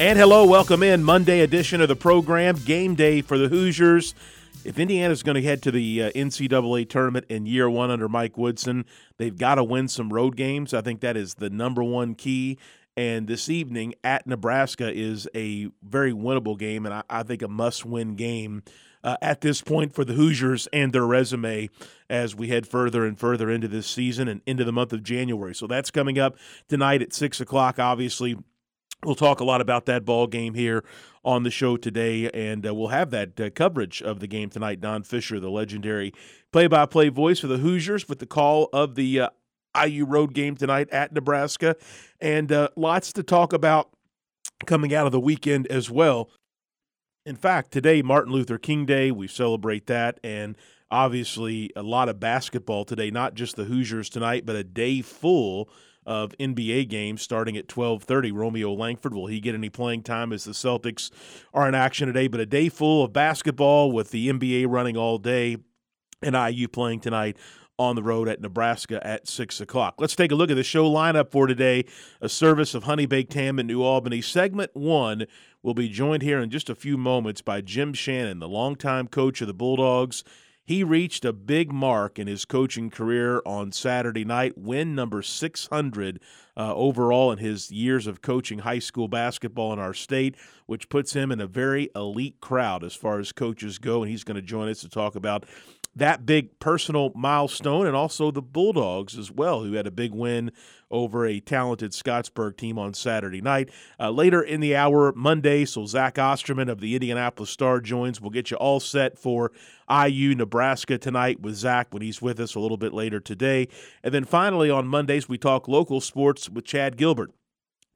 And hello, welcome in Monday edition of the program, game day for the Hoosiers. If Indiana's going to head to the uh, NCAA tournament in year one under Mike Woodson, they've got to win some road games. I think that is the number one key. And this evening at Nebraska is a very winnable game, and I, I think a must win game uh, at this point for the Hoosiers and their resume as we head further and further into this season and into the month of January. So that's coming up tonight at 6 o'clock, obviously. We'll talk a lot about that ball game here on the show today, and uh, we'll have that uh, coverage of the game tonight. Don Fischer, the legendary play-by-play voice for the Hoosiers, with the call of the uh, IU road game tonight at Nebraska, and uh, lots to talk about coming out of the weekend as well. In fact, today Martin Luther King Day, we celebrate that, and obviously a lot of basketball today. Not just the Hoosiers tonight, but a day full of NBA games starting at 12:30. Romeo Langford will he get any playing time as the Celtics are in action today? But a day full of basketball with the NBA running all day and IU playing tonight on the road at Nebraska at 6 o'clock. Let's take a look at the show lineup for today. A service of Honey Baked Ham in New Albany. Segment one will be joined here in just a few moments by Jim Shannon, the longtime coach of the Bulldogs. He reached a big mark in his coaching career on Saturday night, win number 600 uh, overall in his years of coaching high school basketball in our state, which puts him in a very elite crowd as far as coaches go. And he's going to join us to talk about that big personal milestone and also the Bulldogs as well, who had a big win over a talented Scottsburg team on Saturday night. Uh, later in the hour, Monday, so Zach Osterman of the Indianapolis Star joins. We'll get you all set for IU Nebraska tonight with Zach when he's with us a little bit later today. And then finally on Mondays, we talk local sports with Chad Gilbert.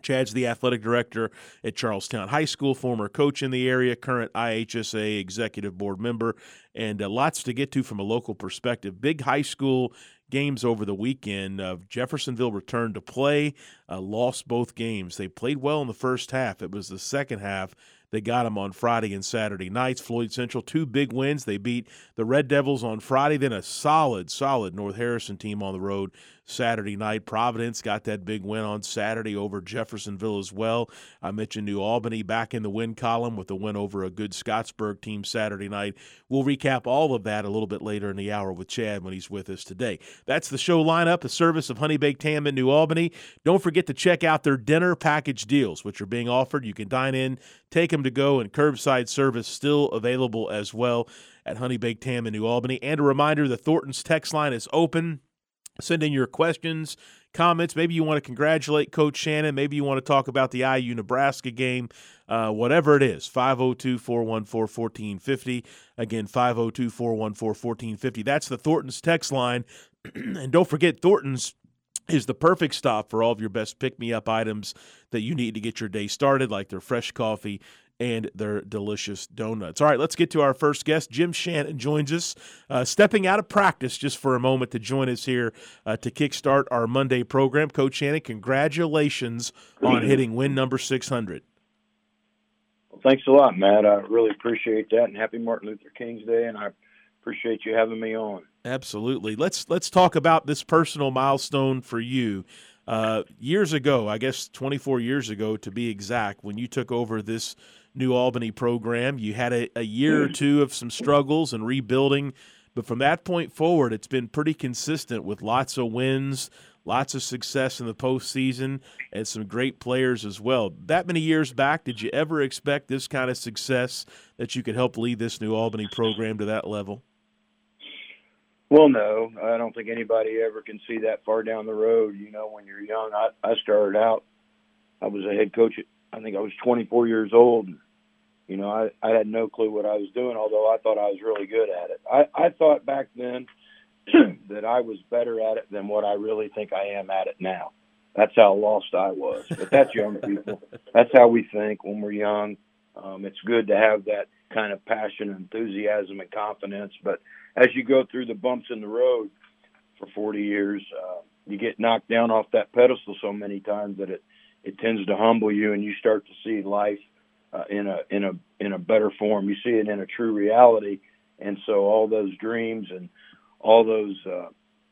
Chad's the athletic director at Charlestown High School, former coach in the area, current IHSAA executive board member, and uh, lots to get to from a local perspective. Big high school games over the weekend. Uh, Jeffersonville returned to play, uh, lost both games. They played well in the first half. It was the second half they got them on Friday and Saturday nights. Floyd Central, two big wins. They beat the Red Devils on Friday, then a solid, solid North Harrison team on the road Saturday night. Providence got that big win on Saturday over Jeffersonville as well. I mentioned New Albany back in the win column with a win over a good Scottsburg team Saturday night. We'll recap all of that a little bit later in the hour with Chad when he's with us today. That's the show lineup, a service of Honey Baked Ham in New Albany. Don't forget to check out their dinner package deals, which are being offered. You can dine in, take them to go, and curbside service still available as well at Honey Baked Ham in New Albany. And a reminder the Thornton's text line is open. Send in your questions, comments. Maybe you want to congratulate Coach Shannon. Maybe you want to talk about the IU Nebraska game, uh, whatever it is. 502 414 1450. Again, 502 414 1450. That's the Thornton's text line. and don't forget, Thornton's is the perfect stop for all of your best pick me up items that you need to get your day started, like their fresh coffee and their delicious donuts. All right, let's get to our first guest. Jim Shannon joins us, uh, stepping out of practice just for a moment to join us here uh, to kickstart our Monday program. Coach Shannon, congratulations on hitting win number 600. Well, thanks a lot, Matt. I really appreciate that, and happy Martin Luther King's Day, and I appreciate you having me on. Absolutely. Let's let's talk about this personal milestone for you. Uh, years ago, I guess 24 years ago to be exact, when you took over this New Albany program. You had a, a year or mm-hmm. two of some struggles and rebuilding, but from that point forward, it's been pretty consistent with lots of wins, lots of success in the postseason, and some great players as well. That many years back, did you ever expect this kind of success that you could help lead this New Albany program to that level? Well, no, I don't think anybody ever can see that far down the road. You know, when you're young, I, I started out, I was a head coach. At, I think I was 24 years old. You know, I, I had no clue what I was doing, although I thought I was really good at it. I, I thought back then that I was better at it than what I really think I am at it now. That's how lost I was. But that's young people. That's how we think when we're young. Um, it's good to have that kind of passion, enthusiasm, and confidence. But as you go through the bumps in the road for 40 years, uh, you get knocked down off that pedestal so many times that it it tends to humble you, and you start to see life uh, in a in a in a better form. You see it in a true reality, and so all those dreams and all those uh,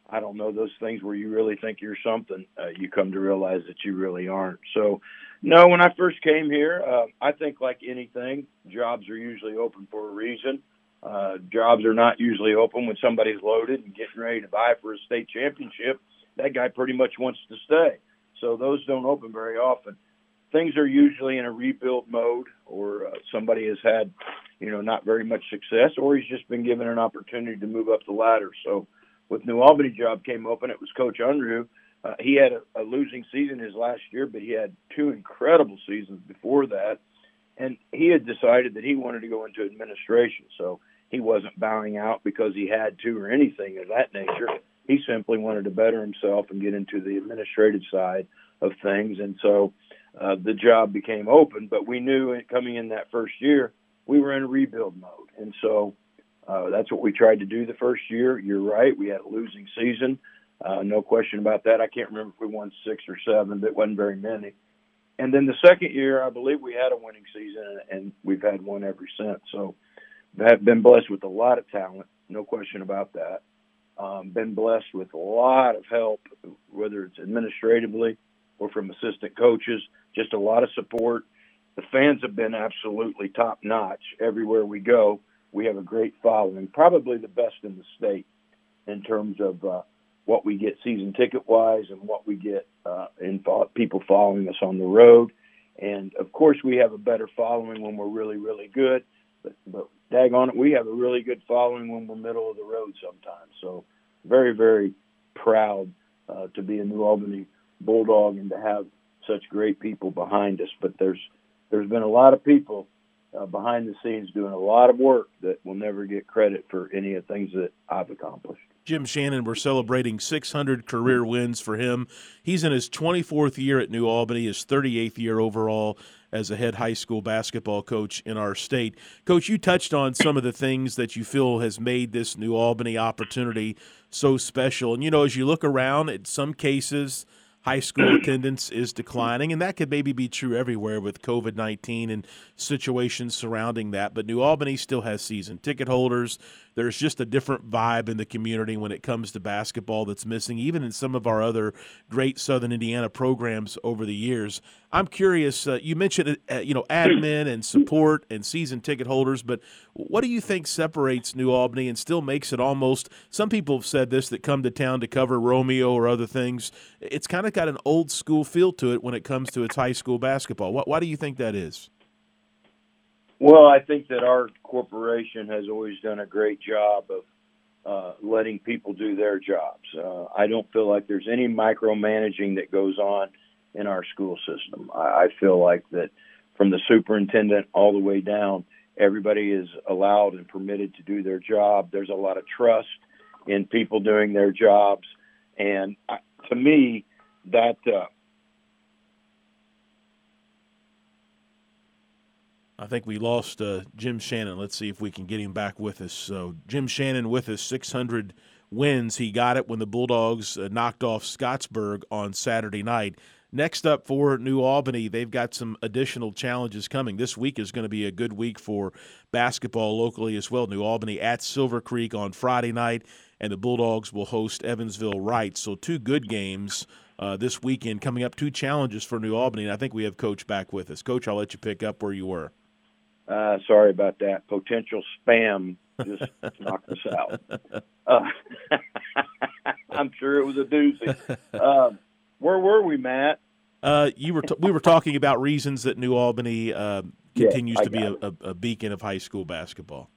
I don't know those things where you really think you're something, uh, you come to realize that you really aren't. So, no, when I first came here, uh, I think like anything, jobs are usually open for a reason. Uh, jobs are not usually open when somebody's loaded and getting ready to buy for a state championship. That guy pretty much wants to stay. So those don't open very often. Things are usually in a rebuild mode, or uh, somebody has had, you know, not very much success, or he's just been given an opportunity to move up the ladder. So with New Albany job came open, it was Coach Unruh. Uh, he had a, a losing season his last year, but he had two incredible seasons before that. And he had decided that he wanted to go into administration. So he wasn't bowing out because he had to or anything of that nature. He simply wanted to better himself and get into the administrative side of things. And so uh, the job became open, but we knew coming in that first year, we were in rebuild mode. And so uh, that's what we tried to do the first year. You're right. We had a losing season. Uh, no question about that. I can't remember if we won six or seven, but it wasn't very many. And then the second year, I believe we had a winning season, and we've had one ever since. So, I've been blessed with a lot of talent, no question about that. Um, been blessed with a lot of help, whether it's administratively or from assistant coaches, just a lot of support. The fans have been absolutely top notch everywhere we go. We have a great following, probably the best in the state in terms of uh, what we get season ticket wise and what we get uh, in fo- people following us on the road. And of course, we have a better following when we're really, really good. But, but on it, we have a really good following when we're middle of the road sometimes. So, very, very proud uh, to be a New Albany Bulldog and to have such great people behind us. But there's there's been a lot of people uh, behind the scenes doing a lot of work that will never get credit for any of the things that I've accomplished. Jim Shannon, we're celebrating 600 career wins for him. He's in his 24th year at New Albany, his 38th year overall as a head high school basketball coach in our state. Coach, you touched on some of the things that you feel has made this New Albany opportunity so special. And, you know, as you look around, in some cases, high school attendance is declining, and that could maybe be true everywhere with COVID 19 and situations surrounding that. But New Albany still has season ticket holders. There's just a different vibe in the community when it comes to basketball that's missing, even in some of our other great Southern Indiana programs over the years. I'm curious. Uh, you mentioned uh, you know admin and support and season ticket holders, but what do you think separates New Albany and still makes it almost? Some people have said this that come to town to cover Romeo or other things. It's kind of got an old school feel to it when it comes to its high school basketball. Why, why do you think that is? Well, I think that our corporation has always done a great job of uh, letting people do their jobs. Uh, I don't feel like there's any micromanaging that goes on in our school system. I, I feel like that from the superintendent all the way down, everybody is allowed and permitted to do their job. There's a lot of trust in people doing their jobs, and I, to me, that uh, I think we lost uh, Jim Shannon. Let's see if we can get him back with us. So Jim Shannon with his 600 wins. He got it when the Bulldogs uh, knocked off Scottsburg on Saturday night. Next up for New Albany, they've got some additional challenges coming. This week is going to be a good week for basketball locally as well. New Albany at Silver Creek on Friday night, and the Bulldogs will host Evansville Reitz. So two good games uh, this weekend coming up. Two challenges for New Albany, and I think we have Coach back with us. Coach, I'll let you pick up where you were. Uh, sorry about that. Potential spam just knocked us out. Uh, I'm sure it was a doozy. Uh, where were we, Matt? Uh, you were t- we were talking about reasons that New Albany uh, continues to be a, a, a, beacon of high school basketball.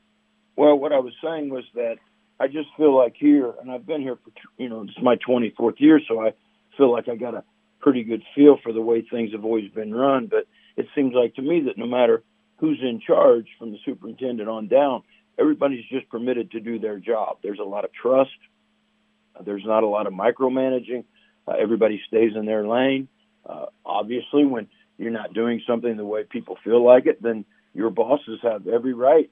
Well, what I was saying was that I just feel like here, and I've been here for you know it's my 24th year, so I feel like I got a pretty good feel for the way things have always been run. But it seems like to me that no matter who's in charge, from the superintendent on down, everybody's just permitted to do their job. There's a lot of trust. There's not a lot of micromanaging. Uh, everybody stays in their lane. Uh, obviously, when you're not doing something the way people feel like it, then your bosses have every right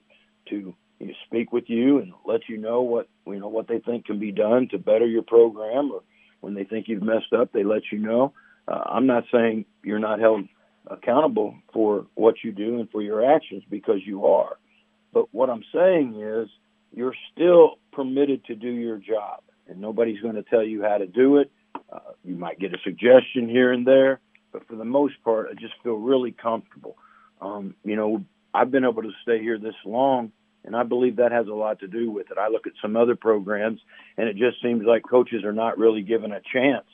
to you know, speak with you and let you know what you know what they think can be done to better your program, or when they think you've messed up, they let you know. Uh, I'm not saying you're not held accountable for what you do and for your actions because you are. But what I'm saying is you're still permitted to do your job, and nobody's going to tell you how to do it. Uh, you might get a suggestion here and there, but for the most part, I just feel really comfortable. Um, you know, I've been able to stay here this long, and I believe that has a lot to do with it. I look at some other programs, and it just seems like coaches are not really given a chance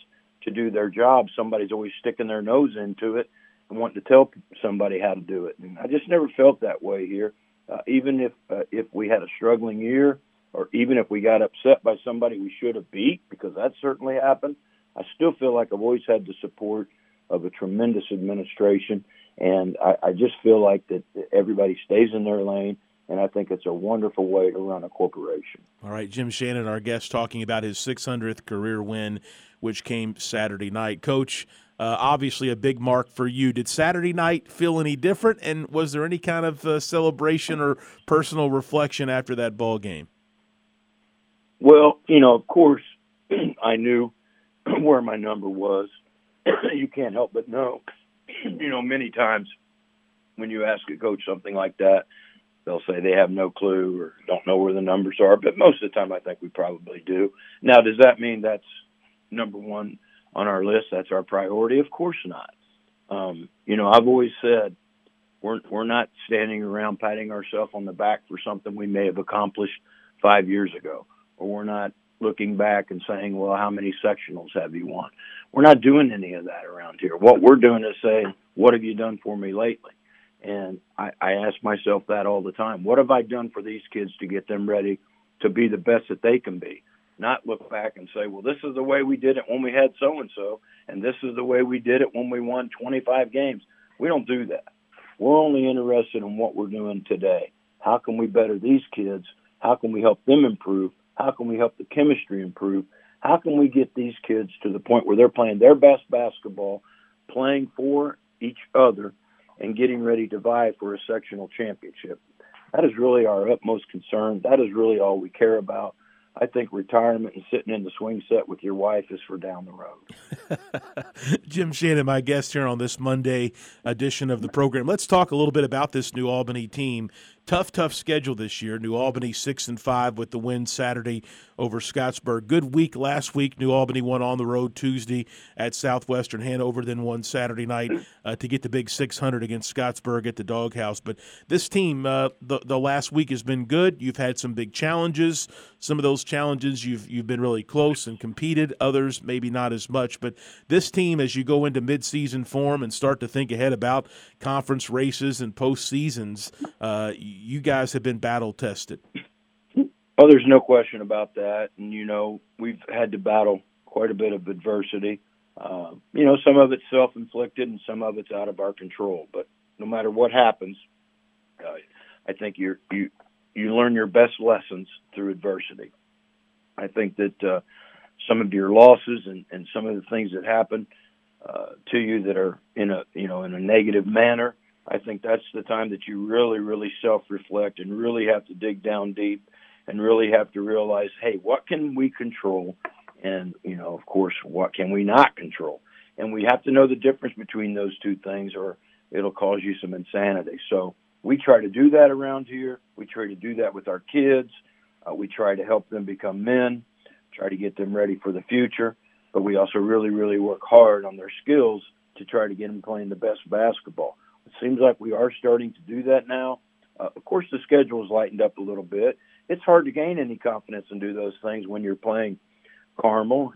to do their job. Somebody's always sticking their nose into it wanting to tell somebody how to do it. And I just never felt that way here. Uh, even if uh, if we had a struggling year, or even if we got upset by somebody we should have beat, because that certainly happened. I still feel like I've always had the support of a tremendous administration, and I, I just feel like that everybody stays in their lane. And I think it's a wonderful way to run a corporation. All right, Jim Shannon, our guest, talking about his 600th career win, which came Saturday night. Coach, uh, obviously a big mark for you. Did Saturday night feel any different? And was there any kind of uh, celebration or personal reflection after that ball game? Well, you know, of course, I knew where my number was. you can't help but know. you know, many times when you ask a coach something like that, they'll say they have no clue or don't know where the numbers are. But most of the time, I think we probably do. Now, does that mean that's number one on our list? That's our priority? Of course not. Um, you know, I've always said we're we're not standing around patting ourselves on the back for something we may have accomplished five years ago, or we're not looking back and saying, well, how many sectionals have you won? We're not doing any of that around here. What we're doing is saying, what have you done for me lately? And I, I ask myself that all the time. What have I done for these kids to get them ready to be the best that they can be? Not look back and say, well, this is the way we did it when we had so and so, and this is the way we did it when we won 25 games. We don't do that. We're only interested in what we're doing today. How can we better these kids? How can we help them improve? How can we help the chemistry improve? How can we get these kids to the point where they're playing their best basketball, playing for each other, and getting ready to vie for a sectional championship? That is really our utmost concern. That is really all we care about. I think retirement and sitting in the swing set with your wife is for down the road. Jim Shannon, my guest here on this Monday edition of the program. Let's talk a little bit about this New Albany team tough, tough schedule this year. New Albany six and five with the win Saturday over Scottsburg. Good week last week. New Albany won on the road Tuesday at Southwestern Hanover, then won Saturday night uh, to get the big 600 against Scottsburg at the Doghouse. But this team, uh, the the last week has been good. You've had some big challenges. Some of those challenges you've you've been really close and competed. Others maybe not as much. But this team, as you go into midseason form and start to think ahead about conference races and postseasons. Uh, you guys have been battle tested. Oh, there's no question about that. And, you know, we've had to battle quite a bit of adversity. Uh, you know, some of it's self inflicted and some of it's out of our control. But no matter what happens, uh, I think you you you learn your best lessons through adversity. I think that uh, some of your losses and, and some of the things that happen uh, to you that are in a you know in a negative manner I think that's the time that you really, really self reflect and really have to dig down deep and really have to realize, hey, what can we control? And, you know, of course, what can we not control? And we have to know the difference between those two things or it'll cause you some insanity. So we try to do that around here. We try to do that with our kids. Uh, we try to help them become men, try to get them ready for the future. But we also really, really work hard on their skills to try to get them playing the best basketball. It seems like we are starting to do that now. Uh, of course, the schedule has lightened up a little bit. It's hard to gain any confidence and do those things when you're playing Carmel,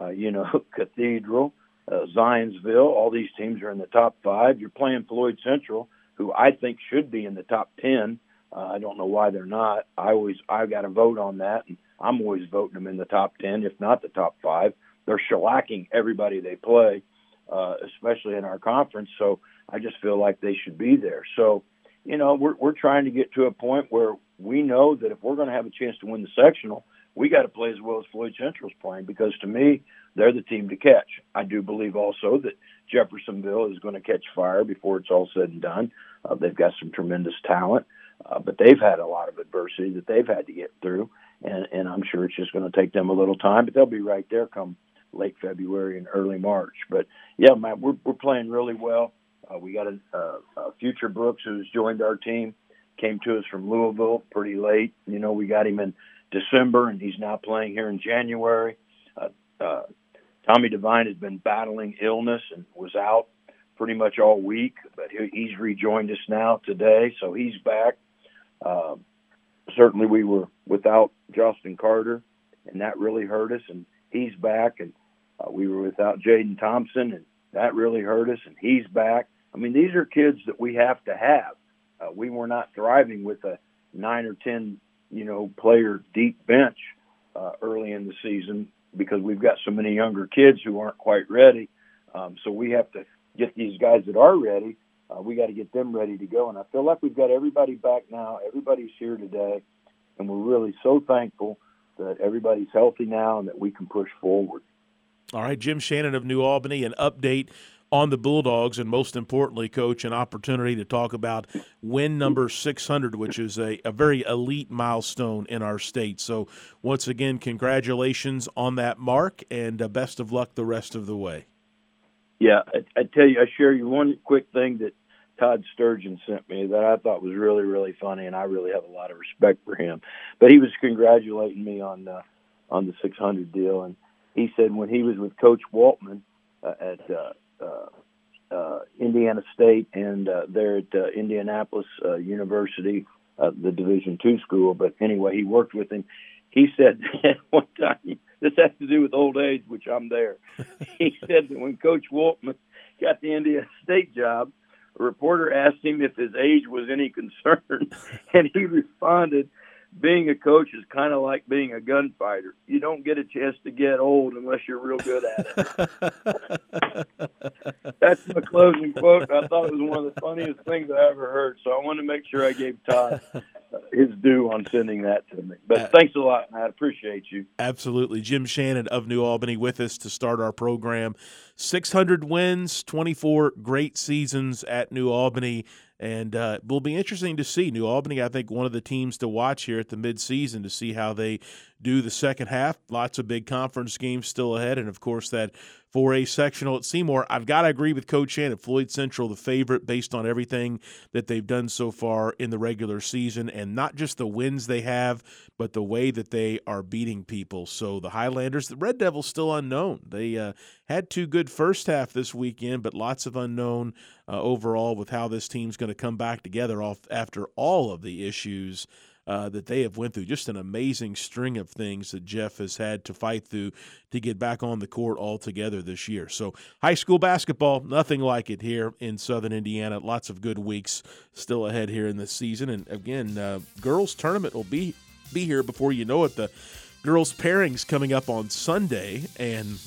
uh, you know, Cathedral, uh, Zionsville. All these teams are in the top five. You're playing Floyd Central, who I think should be in the top ten. Uh, I don't know why they're not. I always I've got to vote on that, and I'm always voting them in the top ten, if not the top five. They're shellacking everybody they play, uh, especially in our conference. So I just feel like they should be there. So, you know, we're we're trying to get to a point where we know that if we're going to have a chance to win the sectional, we got to play as well as Floyd Central's playing because to me, they're the team to catch. I do believe also that Jeffersonville is going to catch fire before it's all said and done. Uh, they've got some tremendous talent, uh, but they've had a lot of adversity that they've had to get through, and and I'm sure it's just going to take them a little time, but they'll be right there come late February and early March. But yeah, man, we're we're playing really well. Uh, we got a, a, future Brooks who's joined our team, came to us from Louisville pretty late. You know, we got him in December, and he's now playing here in January. Uh, uh, Tommy Devine has been battling illness and was out pretty much all week, but he, he's rejoined us now today, so he's back. Uh, certainly, we were without Justin Carter, and that really hurt us, and he's back. And uh, we were without Jaden Thompson, and that really hurt us, and he's back. I mean, these are kids that we have to have. Uh, we were not thriving with a nine or ten, you know, player deep bench uh, early in the season because we've got so many younger kids who aren't quite ready. Um, so we have to get these guys that are ready. Uh, we got to get them ready to go. And I feel like we've got everybody back now. Everybody's here today, and we're really so thankful that everybody's healthy now and that we can push forward. All right, Jim Shannon of New Albany, an update on the Bulldogs, and most importantly, Coach, an opportunity to talk about win number 600, which is a, a very elite milestone in our state. So, once again, congratulations on that mark, and uh, best of luck the rest of the way. Yeah, I, I tell you, I share you one quick thing that Todd Sturgeon sent me that I thought was really, really funny, and I really have a lot of respect for him. But he was congratulating me on uh, on the 600 deal, and he said when he was with Coach Waltman uh, at uh, Indiana State and uh, there at uh, Indianapolis uh, University, uh, the Division two school. But anyway, he worked with him. He said one time this has to do with old age, which I'm there. he said that when Coach Waltman got the Indiana State job, a reporter asked him if his age was any concern, and he responded, being a coach is kind of like being a gunfighter. You don't get a chance to get old unless you're real good at it. That's my closing quote. I thought it was one of the funniest things I ever heard. So I want to make sure I gave Todd his due on sending that to me. But uh, thanks a lot, I appreciate you. Absolutely. Jim Shannon of New Albany with us to start our program. 600 wins, 24 great seasons at New Albany. And uh, it will be interesting to see. New Albany, I think, one of the teams to watch here at the midseason to see how they do the second half. Lots of big conference games still ahead. And, of course, that 4A sectional at Seymour. I've got to agree with Coach Shannon. Floyd Central, the favorite based on everything that they've done so far in the regular season, and not just the wins they have, but the way that they are beating people. So the Highlanders, the Red Devils, still unknown. They uh, had two good first half this weekend, but lots of unknown uh, overall with how this team's going to come back together off after all of the issues uh, that they have went through. Just an amazing string of things that Jeff has had to fight through to get back on the court altogether this year. So high school basketball, nothing like it here in Southern Indiana. Lots of good weeks still ahead here in the season. And again, uh, girls tournament will be be here before you know it. The girls pairings coming up on Sunday, and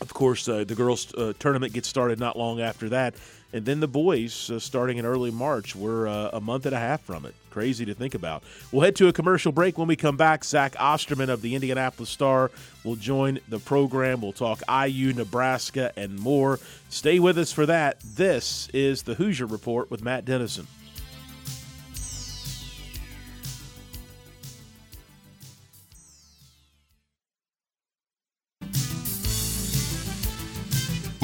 of course, uh, the girls' uh, tournament gets started not long after that. And then the boys, uh, starting in early March, we're uh, a month and a half from it. Crazy to think about. We'll head to a commercial break. When we come back, Zach Osterman of the Indianapolis Star will join the program. We'll talk IU, Nebraska, and more. Stay with us for that. This is the Hoosier Report with Matt Dennison.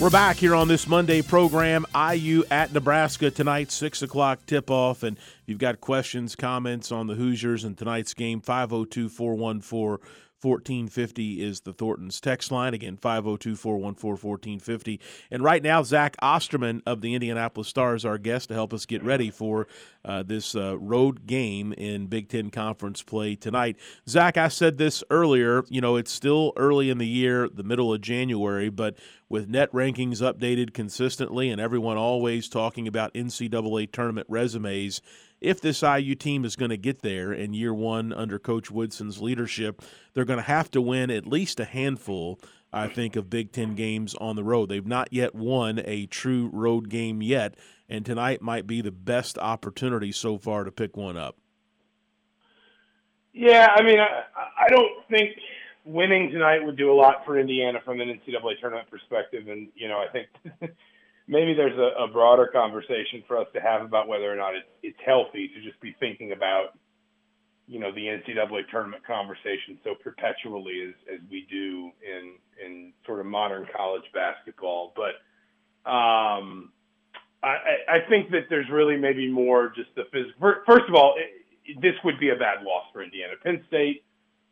We're back here on this Monday program. IU at Nebraska tonight, 6 o'clock tip off. And if you've got questions, comments on the Hoosiers and tonight's game, 502 414 1450 is the Thornton's text line. Again, 502 414 1450. And right now, Zach Osterman of the Indianapolis Stars, our guest to help us get ready for uh, this uh, road game in Big Ten Conference play tonight. Zach, I said this earlier. You know, it's still early in the year, the middle of January, but with net rankings updated consistently and everyone always talking about NCAA tournament resumes, if this IU team is going to get there in year one under Coach Woodson's leadership, they're going to have to win at least a handful, I think, of Big Ten games on the road. They've not yet won a true road game yet, and tonight might be the best opportunity so far to pick one up. Yeah, I mean, I, I don't think winning tonight would do a lot for Indiana from an NCAA tournament perspective, and you know, I think maybe there's a, a, broader conversation for us to have about whether or not it's, it's healthy to just be thinking about, you know, the NCAA tournament conversation so perpetually as, as we do in in sort of modern college basketball. But um, I, I think that there's really maybe more just the physical. First of all, it, this would be a bad loss for Indiana. Penn State,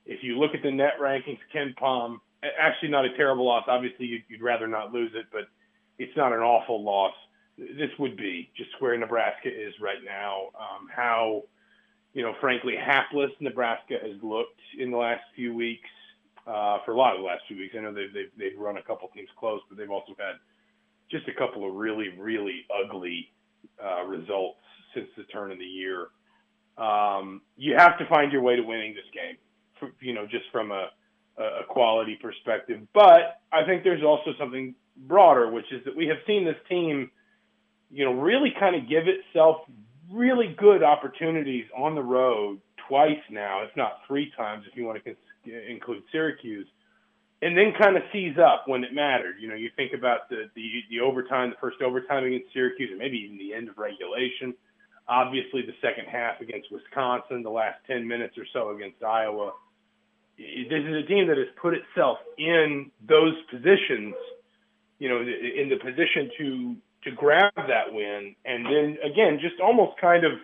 if you look at the net rankings, KenPom, actually not a terrible loss. Obviously, you'd, you'd rather not lose it, but – it's not an awful loss. This would be just where Nebraska is right now. Um, how, you know, frankly, hapless Nebraska has looked in the last few weeks. Uh, for a lot of the last few weeks, I know they've, they've they've run a couple teams close, but they've also had just a couple of really really ugly uh, results since the turn of the year. Um, you have to find your way to winning this game, for, you know, just from a, a quality perspective. But I think there's also something broader, which is that we have seen this team, you know, really kind of give itself really good opportunities on the road twice now, if not three times, if you want to include Syracuse, and then kind of seize up when it mattered. You know, you think about the the, the overtime, the first overtime against Syracuse, and maybe even the end of regulation. Obviously, the second half against Wisconsin, the last 10 minutes or so against Iowa. This is a team that has put itself in those positions you know, in the position to to grab that win, and then again, just almost kind of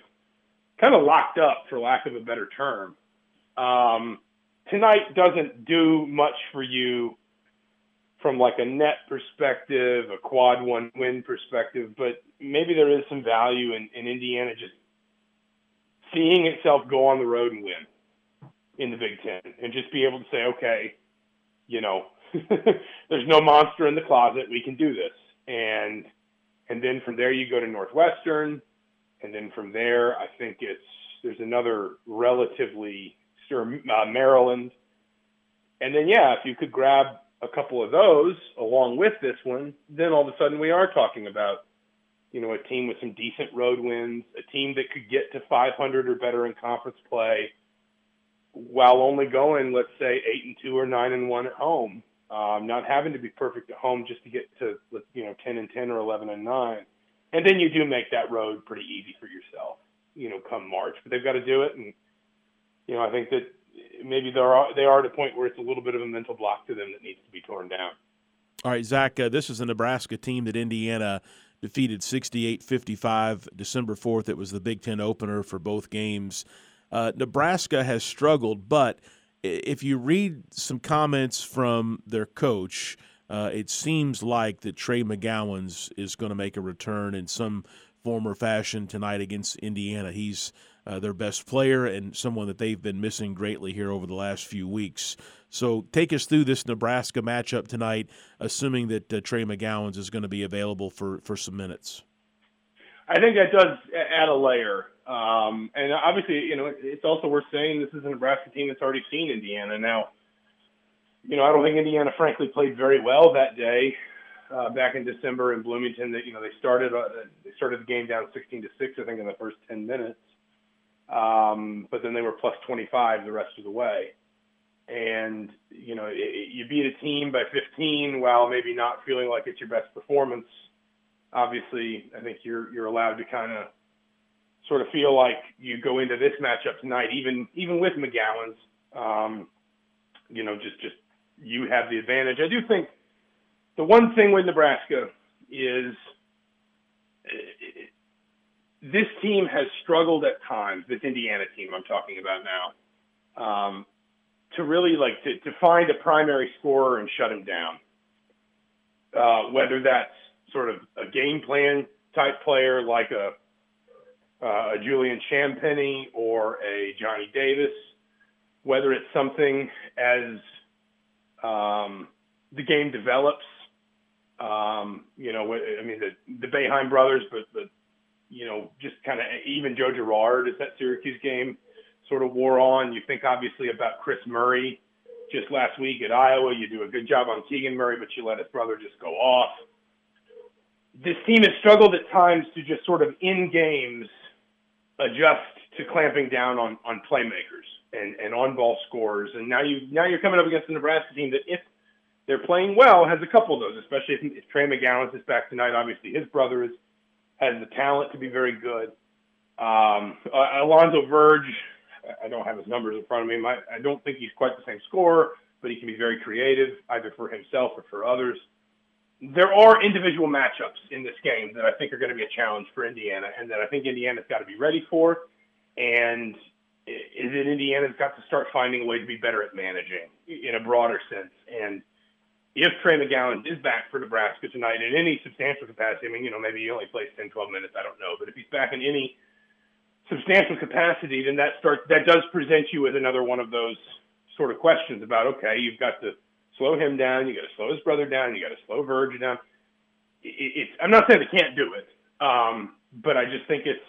kind of locked up, for lack of a better term. Um, tonight doesn't do much for you from like a net perspective, a quad one win perspective, but maybe there is some value in, in Indiana just seeing itself go on the road and win in the Big Ten and just be able to say, okay, you know, there's no monster in the closet. We can do this. And and then from there you go to Northwestern, and then from there I think it's there's another relatively uh, Maryland, and then yeah, if you could grab a couple of those along with this one, then all of a sudden we are talking about you know a team with some decent road wins, a team that could get to 500 or better in conference play, while only going let's say eight and two or nine and one at home um, not having to be perfect at home just to get to you know 10 and 10 or 11 and 9 and then you do make that road pretty easy for yourself you know come march. But they've got to do it. And you know i think that maybe they are they are at a point where it's a little bit of a mental block to them that needs to be torn down. All right zach uh, this is a nebraska team that indiana defeated 68-55 december 4th it was the big ten opener for both games. Uh, nebraska has struggled but – if you read some comments from their coach, uh, it seems like that Trey McGowens is going to make a return in some form or fashion tonight against Indiana. He's uh, their best player and someone that they've been missing greatly here over the last few weeks. So take us through this Nebraska matchup tonight, assuming that uh, Trey McGowens is going to be available for, for some minutes. I think that does add a layer. Um, and obviously, you know, it's also worth saying this is a Nebraska team that's already seen Indiana. Now, you know, I don't think Indiana, frankly, played very well that day uh, back in December in Bloomington. That you know they started uh, they started the game down 16 to six, I think, in the first 10 minutes. Um, but then they were plus 25 the rest of the way. And you know, it, you beat a team by 15 while maybe not feeling like it's your best performance. Obviously, I think you're you're allowed to kind of sort of feel like you go into this matchup tonight, even even with McGowens, um, you know, just just you have the advantage. I do think the one thing with Nebraska is this team has struggled at times. This Indiana team I'm talking about now, um, to really like to, to find a primary scorer and shut him down. Uh, whether that's sort of a game plan type player like a, uh, a Julian Champagnie or a Johnny Davis, whether it's something as um, the game develops. Um, you know, I mean the the Boeheim brothers, but but you know, just kind of even Joe Girard as that Syracuse game sort of wore on. You think obviously about Kris Murray just last week at Iowa. You do a good job on Keegan Murray, but you let his brother just go off. This team has struggled at times to just sort of in games adjust to clamping down on on playmakers and, and on ball scores. And now you now you're coming up against the Nebraska team that if they're playing well has a couple of those, especially if, if Trey McGowens is back tonight. Obviously, his brother is has the talent to be very good. Um, uh, Alonzo Verge, I don't have his numbers in front of me. My, I don't think he's quite the same scorer, but he can be very creative, either for himself or for others. There are individual matchups in this game that I think are going to be a challenge for Indiana, and that I think Indiana's got to be ready for. And is it Indiana's got to start finding a way to be better at managing in a broader sense. And if Trey McGowens is back for Nebraska tonight in any substantial capacity, I mean, you know, maybe he only plays 10, 12 minutes, I don't know, but if he's back in any substantial capacity, then that starts that does present you with another one of those sort of questions about okay, you've got to slow him down, you got to slow his brother down, you got to slow Verge down. It, it's I'm not saying they can't do it, um, but I just think it's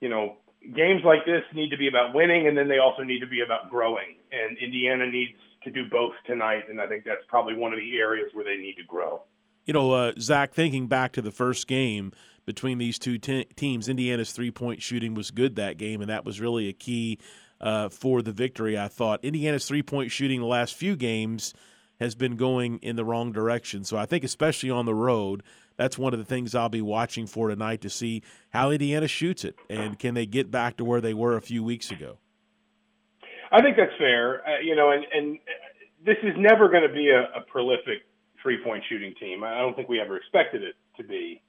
you know games like this need to be about winning, and then they also need to be about growing. And Indiana needs to do both tonight, and I think that's probably one of the areas where they need to grow. You know, uh, Zach, thinking back to the first game between these two te- teams, Indiana's three point shooting was good that game, and that was really a key uh, for the victory. I thought Indiana's three point shooting the last few games has been going in the wrong direction. So I think, especially on the road, that's one of the things I'll be watching for tonight to see how Indiana shoots it and can they get back to where they were a few weeks ago. I think that's fair. Uh, you know, and, and this is never going to be a, a prolific three point shooting team. I don't think we ever expected it to be.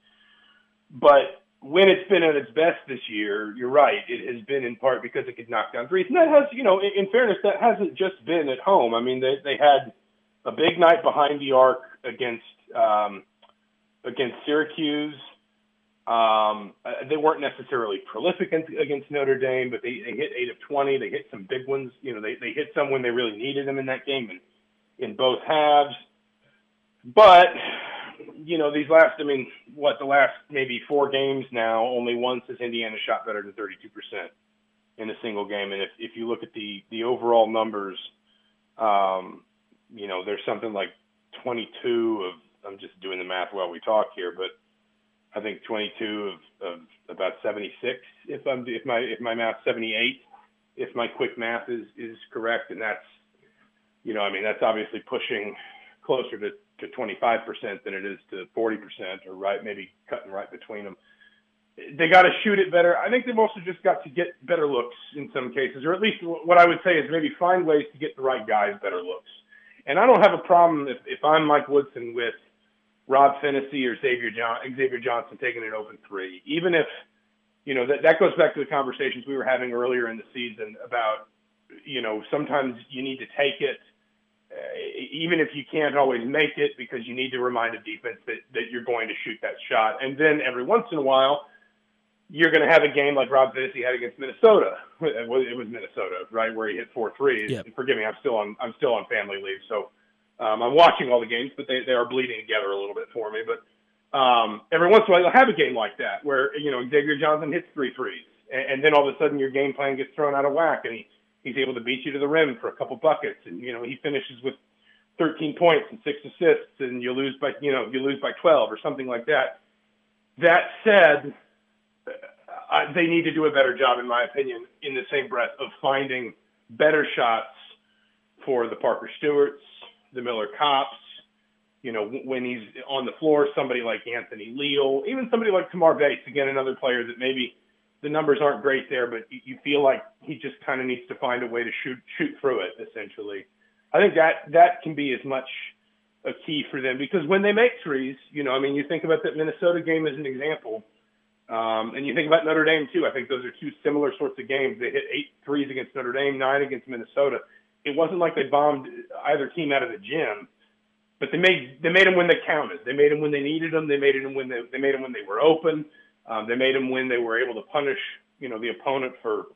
But when it's been at its best this year, you're right. It has been in part because it could knock down threes. And that has, you know, in, in fairness, that hasn't just been at home. I mean, they, they had a big night behind the arc against um, against Syracuse. Um, they weren't necessarily prolific against Notre Dame, but they, they hit eight of 20. They hit some big ones. You know, they, they hit some when they really needed them in that game and in both halves. But, you know, these last, I mean, what, the last maybe four games now, only once has Indiana shot better than 32% in a single game. And if, if you look at the, the overall numbers, um, you know, there's something like 22 of, I'm just doing the math while we talk here, but I think 22 of, of about 76. If I'm if my if my math 78, if my quick math is is correct, and that's you know I mean that's obviously pushing closer to to 25% than it is to 40% or right maybe cutting right between them. They got to shoot it better. I think they've also just got to get better looks in some cases, or at least what I would say is maybe find ways to get the right guys better looks. And I don't have a problem if, if I'm Mike Woodson with Rob Phinisee or Xavier, John, Xavier Johnson taking an open three, even if you know that that goes back to the conversations we were having earlier in the season about you know sometimes you need to take it uh, even if you can't always make it because you need to remind the defense that that you're going to shoot that shot. And then every once in a while you're going to have a game like Rob Phinisee had against Minnesota. It was Minnesota, right, where he hit four threes. Yep. Forgive me, I'm still on I'm still on family leave, so um, I'm watching all the games, but they, they are bleeding together a little bit for me. But um, every once in a while, you'll have a game like that where you know Xavier Johnson hits three threes, and, and then all of a sudden your game plan gets thrown out of whack, and he he's able to beat you to the rim for a couple buckets, and you know he finishes with 13 points and six assists, and you lose by you know you lose by 12 or something like that. That said, uh, they need to do a better job, in my opinion, in the same breath of finding better shots for the Parker Stewarts, the Miller Kopps. you know, when he's on the floor, somebody like Anthony Leal, even somebody like Tamar Bates, again, another player that maybe the numbers aren't great there, but you feel like he just kind of needs to find a way to shoot shoot through it. Essentially, I think that that can be as much a key for them because when they make threes, you know, I mean, you think about that Minnesota game as an example, um, and you think about Notre Dame too. I think those are two similar sorts of games. They hit eight threes against Notre Dame, nine against Minnesota. It wasn't like they bombed either team out of the gym, but they made they made them when they counted. They made them when they needed them. They made them when they, they made them when they were open. Um, they made them when they were able to punish, you know, the opponent for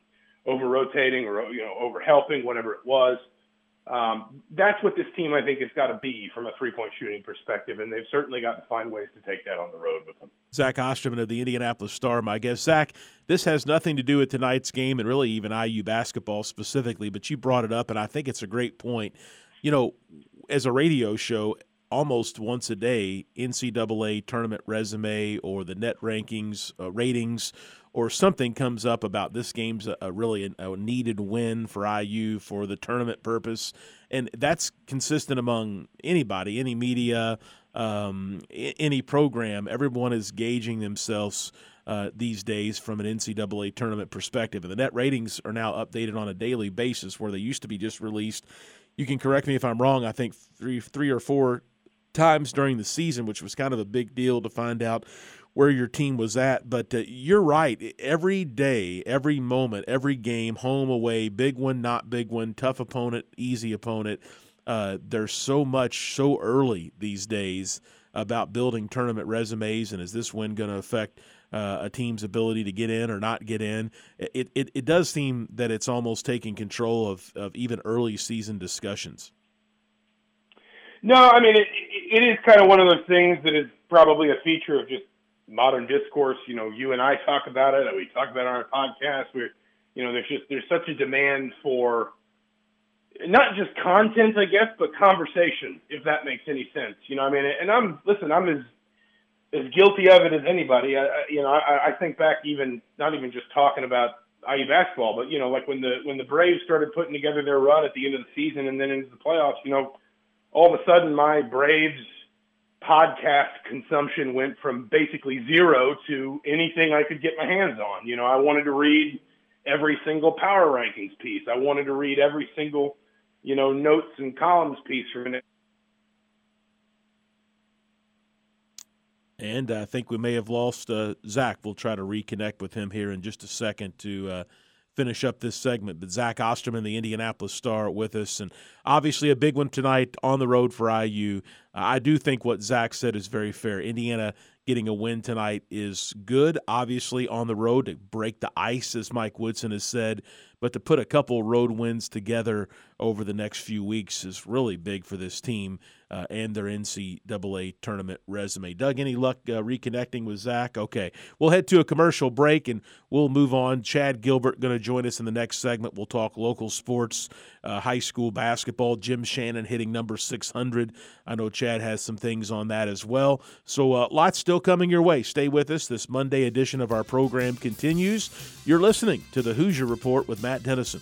over rotating or you know over helping, whatever it was. Um, that's what this team I think has got to be from a three point shooting perspective, and they've certainly got to find ways to take that on the road with them. Zach Osterman of the Indianapolis Star, my guest. Zach, this has nothing to do with tonight's game and really even IU basketball specifically, but you brought it up, and I think it's a great point. You know, as a radio show, almost once a day, NCAA tournament resume or the net rankings, uh, ratings, or something comes up about this game's a, a really a, needed win for IU for the tournament purpose, and that's consistent among anybody, any media, um, any program. Everyone is gauging themselves. Uh, these days, from an NCAA tournament perspective, and the net ratings are now updated on a daily basis, where they used to be just released. You can correct me if I'm wrong. I think three, three or four times during the season, which was kind of a big deal to find out where your team was at. But uh, you're right. Every day, every moment, every game, home, away, big one, not big one, tough opponent, easy opponent. Uh, there's so much so early these days about building tournament resumes, and is this win going to affect uh, a team's ability to get in or not get in? It, it it does seem that it's almost taking control of of even early season discussions. No, I mean it, it is kind of one of those things that is probably a feature of just modern discourse. You know, you and I talk about it, we talk about it on our podcast. We're, you know, there's just there's such a demand for not just content, I guess, but conversation, if that makes any sense. You know, I mean, and I'm listen, I'm as as guilty of it as anybody. I, you know, I, I think back even not even just talking about IU basketball, but you know, like when the when the Braves started putting together their run at the end of the season and then into the playoffs, you know, all of a sudden my Braves podcast consumption went from basically zero to anything I could get my hands on. You know, I wanted to read every single power rankings piece. I wanted to read every single, you know, notes and columns piece from it. And I think we may have lost uh, Zach. We'll try to reconnect with him here in just a second to uh, finish up this segment. But Zach Osterman, the Indianapolis Star, with us, and obviously a big one tonight on the road for IU. Uh, I do think what Zach said is very fair. Indiana getting a win tonight is good. Obviously on the road to break the ice, as Mike Woodson has said, but to put a couple road wins together over the next few weeks is really big for this team uh, and their NCAA tournament resume. Doug, any luck uh, reconnecting with Zach? Okay, we'll head to a commercial break and we'll move on. Chad Gilbert going to join us in the next segment. We'll talk local sports, uh, high school basketball. Jim Shannon hitting number 600. I know Chad has some things on that as well. So uh, lots still coming your way. Stay with us. This Monday edition of our program continues. You're listening to the Hoosier Report with Matt Dennison.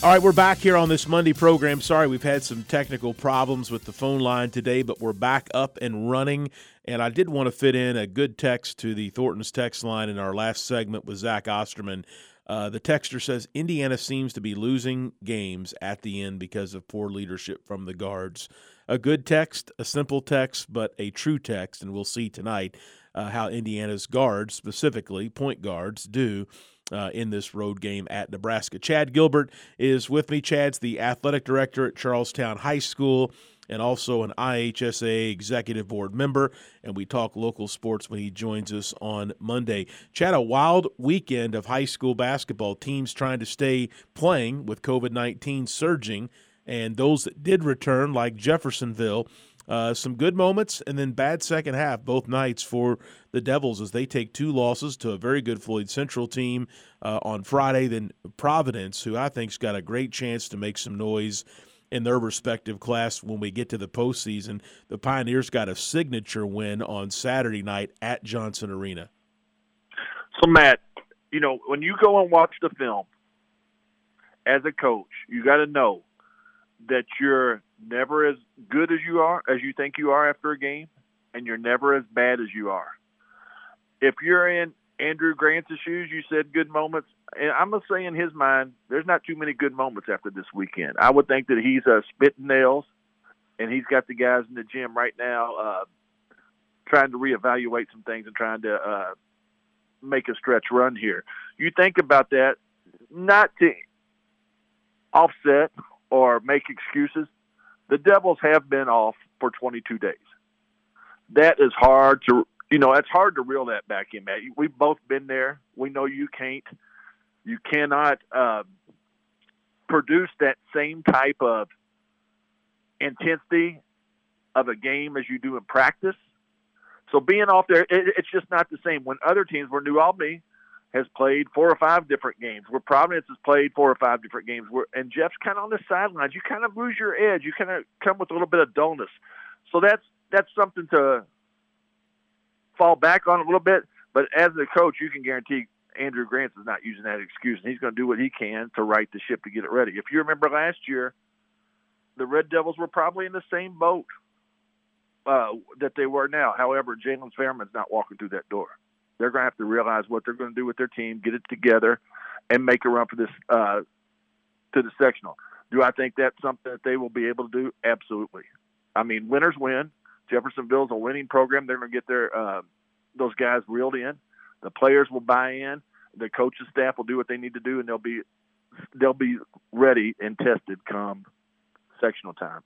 All right, we're back here on this Monday program. Sorry, we've had some technical problems with the phone line today, but we're back up and running. And I did want to fit in a good text to the Thornton's text line in our last segment with Zach Osterman. Uh, the texter says Indiana seems to be losing games at the end because of poor leadership from the guards. A good text, a simple text, but a true text, and we'll see tonight uh, how Indiana's guards, specifically point guards, do uh, in this road game at Nebraska. Chad Gilbert is with me. Chad's the athletic director at Charlestown High School and also an IHSAA executive board member. And we talk local sports when he joins us on Monday. Chad, a wild weekend of high school basketball teams trying to stay playing with COVID 19 surging. And those that did return, like Jeffersonville, uh, some good moments and then bad second half both nights for the Devils as they take two losses to a very good Floyd Central team uh, on Friday. Then Providence, who I think's got a great chance to make some noise in their respective class when we get to the postseason. The Pioneers got a signature win on Saturday night at Johnson Arena. So Matt, you know when you go and watch the film as a coach, you got to know that you're never as good as you are as you think you are after a game, and you're never as bad as you are. If you're in Andrew Grant's shoes, you said good moments. And I'm gonna say in his mind, there's not too many good moments after this weekend. I would think that he's uh, spitting nails, and he's got the guys in the gym right now uh, trying to reevaluate some things and trying to uh, make a stretch run here. You think about that, not to offset or make excuses. The Devils have been off for 22 days. That is hard to, you know, it's hard to reel that back in, Matt. We've both been there. We know you can't, you cannot uh, produce that same type of intensity of a game as you do in practice. So being off there, it, it's just not the same. When other teams were New Albany has played four or five different games. Where Providence has played four or five different games. Where and Jeff's kind of on the sidelines. You kind of lose your edge. You kind of come with a little bit of dullness. So that's that's something to fall back on a little bit. But as a coach, you can guarantee Andrew Grant is not using that excuse, and he's going to do what he can to right the ship to get it ready. If you remember last year, the Red Devils were probably in the same boat uh, that they were now. However, Jalen Fairman's not walking through that door. They're going to have to realize what they're going to do with their team, get it together, and make a run for this uh, to the sectional. Do I think that's something that they will be able to do? Absolutely. I mean, winners win. Jeffersonville's a winning program. They're going to get their uh, those guys reeled in. The players will buy in. The coaching staff will do what they need to do, and they'll be they'll be ready and tested come sectional time.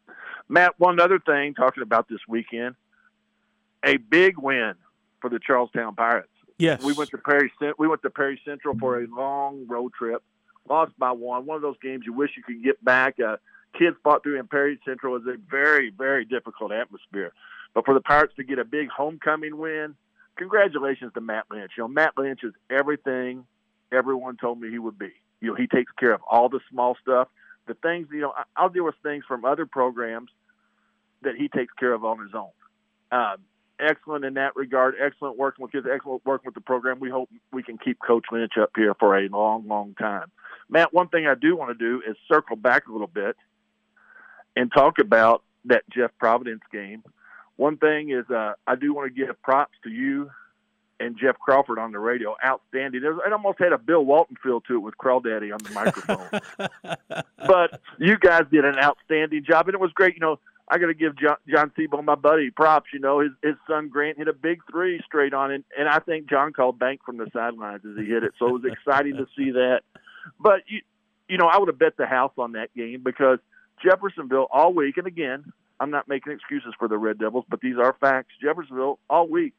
Matt, one other thing talking about this weekend, a big win for the Charlestown Pirates. Yes, we went to Perry. We went to Perry Central for a long road trip. Lost by one. One of those games you wish you could get back. Uh, kids fought through in Perry Central was a very, very difficult atmosphere. But for the Pirates to get a big homecoming win, congratulations to Matt Lynch. You know, Matt Lynch is everything everyone told me he would be. You know, he takes care of all the small stuff, the things. You know, I'll deal with things from other programs that he takes care of on his own. Um, excellent in that regard. Excellent working with kids. Excellent working with the program. We hope we can keep Coach Lynch up here for a long, long time. Matt, one thing I do want to do is circle back a little bit and talk about that Jeff Providence game. One thing is uh, I do want to give props to you and Jeff Crawford on the radio. Outstanding. It almost had a Bill Walton feel to it with Crawdaddy on the microphone. but you guys did an outstanding job, and it was great. You know, I got to give John, John Sebo, my buddy, props. You know, his his son Grant hit a big three straight on it, and I think John called bank from the sidelines as he hit it. So it was exciting to see that. But you, you know, I would have bet the house on that game because Jeffersonville all week, and again, I'm not making excuses for the Red Devils, but these are facts. Jeffersonville all week,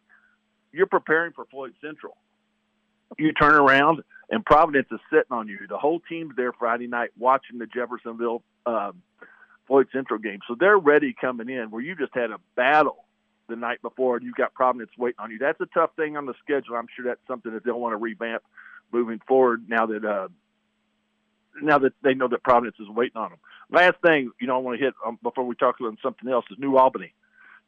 you're preparing for Floyd Central. You turn around and Providence is sitting on you. The whole team's there Friday night watching the Jeffersonville. Um, Floyd Central game. So they're ready coming in where you just had a battle the night before and you've got Providence waiting on you. That's a tough thing on the schedule. I'm sure that's something that they'll want to revamp moving forward now that uh, now that they know that Providence is waiting on them. Last thing, you know, I want to hit um, before we talk about something else is New Albany.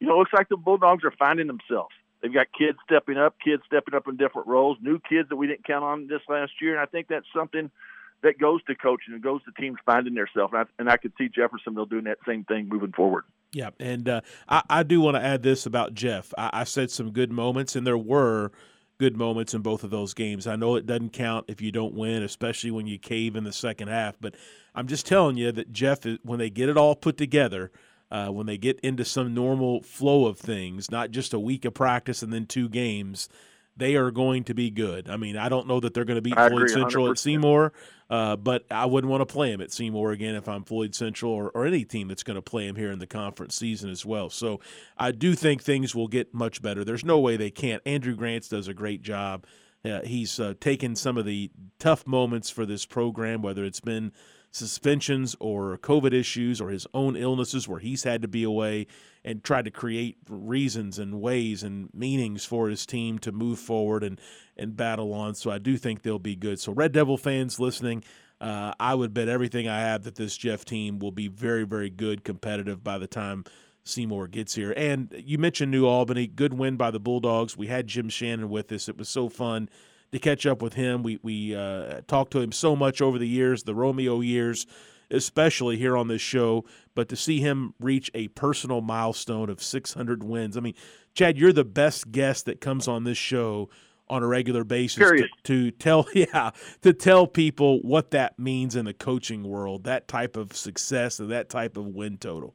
You know, it looks like the Bulldogs are finding themselves. They've got kids stepping up, kids stepping up in different roles, new kids that we didn't count on this last year, and I think that's something – that goes to coaching and goes to teams finding themselves. And I, and I could see Jeffersonville doing that same thing moving forward. Yeah, and uh, I, I, do want to add this about Jeff. I, I, said some good moments, and there were good moments in both of those games. I know it doesn't count if you don't win, especially when you cave in the second half. But I'm just telling you that Jeff, when they get it all put together, uh, when they get into some normal flow of things, not just a week of practice and then two games – they are going to be good. I mean, I don't know that they're going to beat Floyd Central 100%. at Seymour, uh, but I wouldn't want to play them at Seymour again if I'm Floyd Central or, or any team that's going to play them here in the conference season as well. So I do think things will get much better. There's no way they can't. Andrew Grants does a great job. Uh, he's uh, taken some of the tough moments for this program, whether it's been suspensions or COVID issues or his own illnesses where he's had to be away and tried to create reasons and ways and meanings for his team to move forward and, and battle on. So I do think they'll be good. So, Red Devil fans listening, uh, I would bet everything I have that this Jeff team will be very, very good, competitive by the time Seymour gets here. And you mentioned New Albany, good win by the Bulldogs. We had Jim Shannon with us. It was so fun to catch up with him. We we uh, talked to him so much over the years, the Romeo years, especially here on this show. But to see him reach a personal milestone of 600 wins, I mean, Chad, you're the best guest that comes on this show on a regular basis to, to, tell yeah to tell people what that means in the coaching world that type of success and that type of win total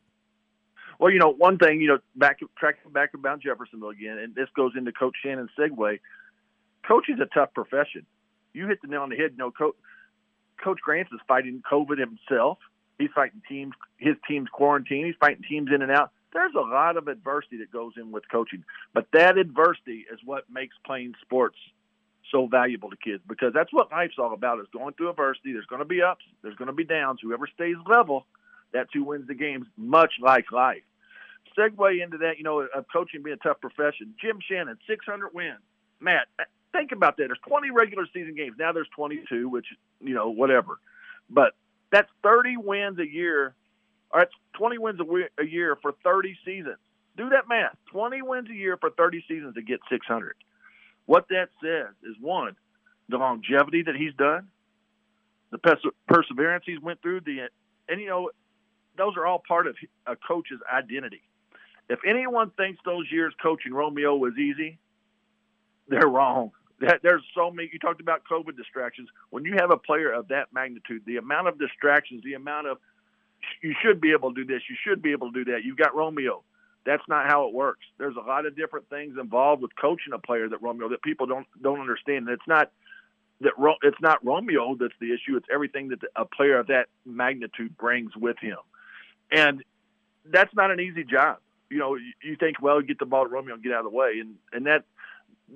well you know one thing you know back tracking back about jeffersonville again and this goes into coach shannon's segue coaching is a tough profession. You hit the nail on the head. You know, Coach, Coach Grants is fighting COVID himself. He's fighting teams, his team's quarantine. He's fighting teams in and out. There's a lot of adversity that goes in with coaching, but that adversity is what makes playing sports so valuable to kids because that's what life's all about is going through adversity. There's going to be ups, there's going to be downs. Whoever stays level, that's who wins the games, much like life. Segue into that, you know, of coaching being a tough profession. Jim Shannon, 600 wins. Matt, think about that. There's 20 regular season games. Now there's 22, which you know whatever, but that's 30 wins a year. Or that's 20 wins a, year for 30 seasons. Do that math. 20 wins a year for 30 seasons to get 600. What that says is one, the longevity that he's done, the pers- perseverance he's went through, the and you know those are all part of a coach's identity. If anyone thinks those years coaching Romeo was easy, they're wrong there's so many. You talked about COVID distractions. When you have a player of that magnitude, the amount of distractions, the amount of you should be able to do this, you should be able to do that. You've got Romeo. That's not how it works. There's a lot of different things involved with coaching a player that Romeo that people don't don't understand. And it's not that it's not Romeo that's the issue. It's everything that a player of that magnitude brings with him, and that's not an easy job. You know, you think, well, get the ball to Romeo and get out of the way, and and that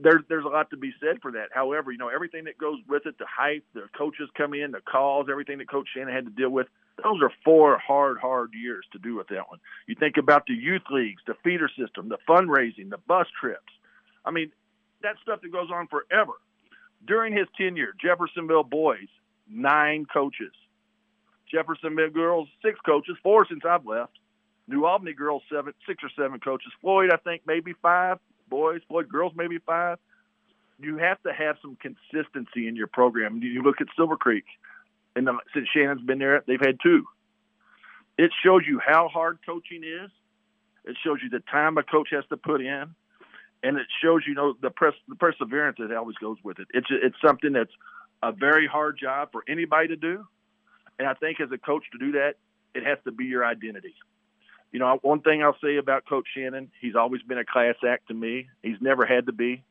there's there's a lot to be said for that. However, you know everything that goes with it, the hype, the coaches come in, the calls, everything that Coach Shannon had to deal with. Those are four hard, hard years to do with that one. You think about the youth leagues, the feeder system, the fundraising, the bus trips. I mean, that stuff that goes on forever. During his tenure, Jeffersonville boys, nine coaches. Jeffersonville girls, six coaches, four since I've left. New Albany girls, seven, six or seven coaches. Floyd, I think maybe five boys, boys, girls, maybe five. You have to have some consistency in your program. You look at Silver Creek, and uh, since Shannon's been there, they've had two. It shows you how hard coaching is. It shows you the time a coach has to put in, and it shows you know the press the perseverance that always goes with it. It's it's something that's a very hard job for anybody to do, and I think as a coach to do that, it has to be your identity you know, one thing I'll say about Coach Shannon, he's always been a class act to me. He's never had to be.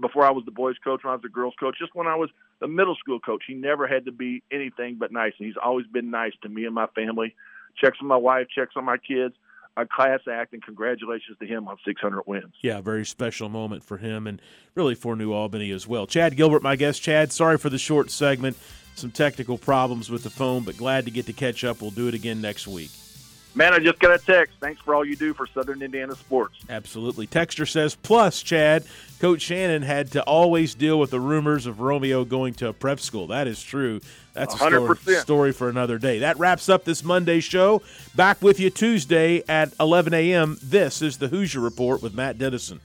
Before I was the boys' coach, when I was the girls' coach, just when I was the middle school coach, he never had to be anything but nice. And he's always been nice to me and my family. Checks on my wife, checks on my kids. A class act, and congratulations to him on 600 wins. Yeah, very special moment for him and really for New Albany as well. Chad Gilbert, my guest. Chad, sorry for the short segment. Some technical problems with the phone, but glad to get to catch up. We'll do it again next week. Man, I just got a text. Thanks for all you do for Southern Indiana sports. Absolutely. Texter says, plus, Chad, Coach Shannon had to always deal with the rumors of Romeo going to a prep school. That is true. That's a story, story, for another day. That wraps up this Monday show. Back with you Tuesday at 11 a.m. This is the Hoosier Report with Matt Dennison.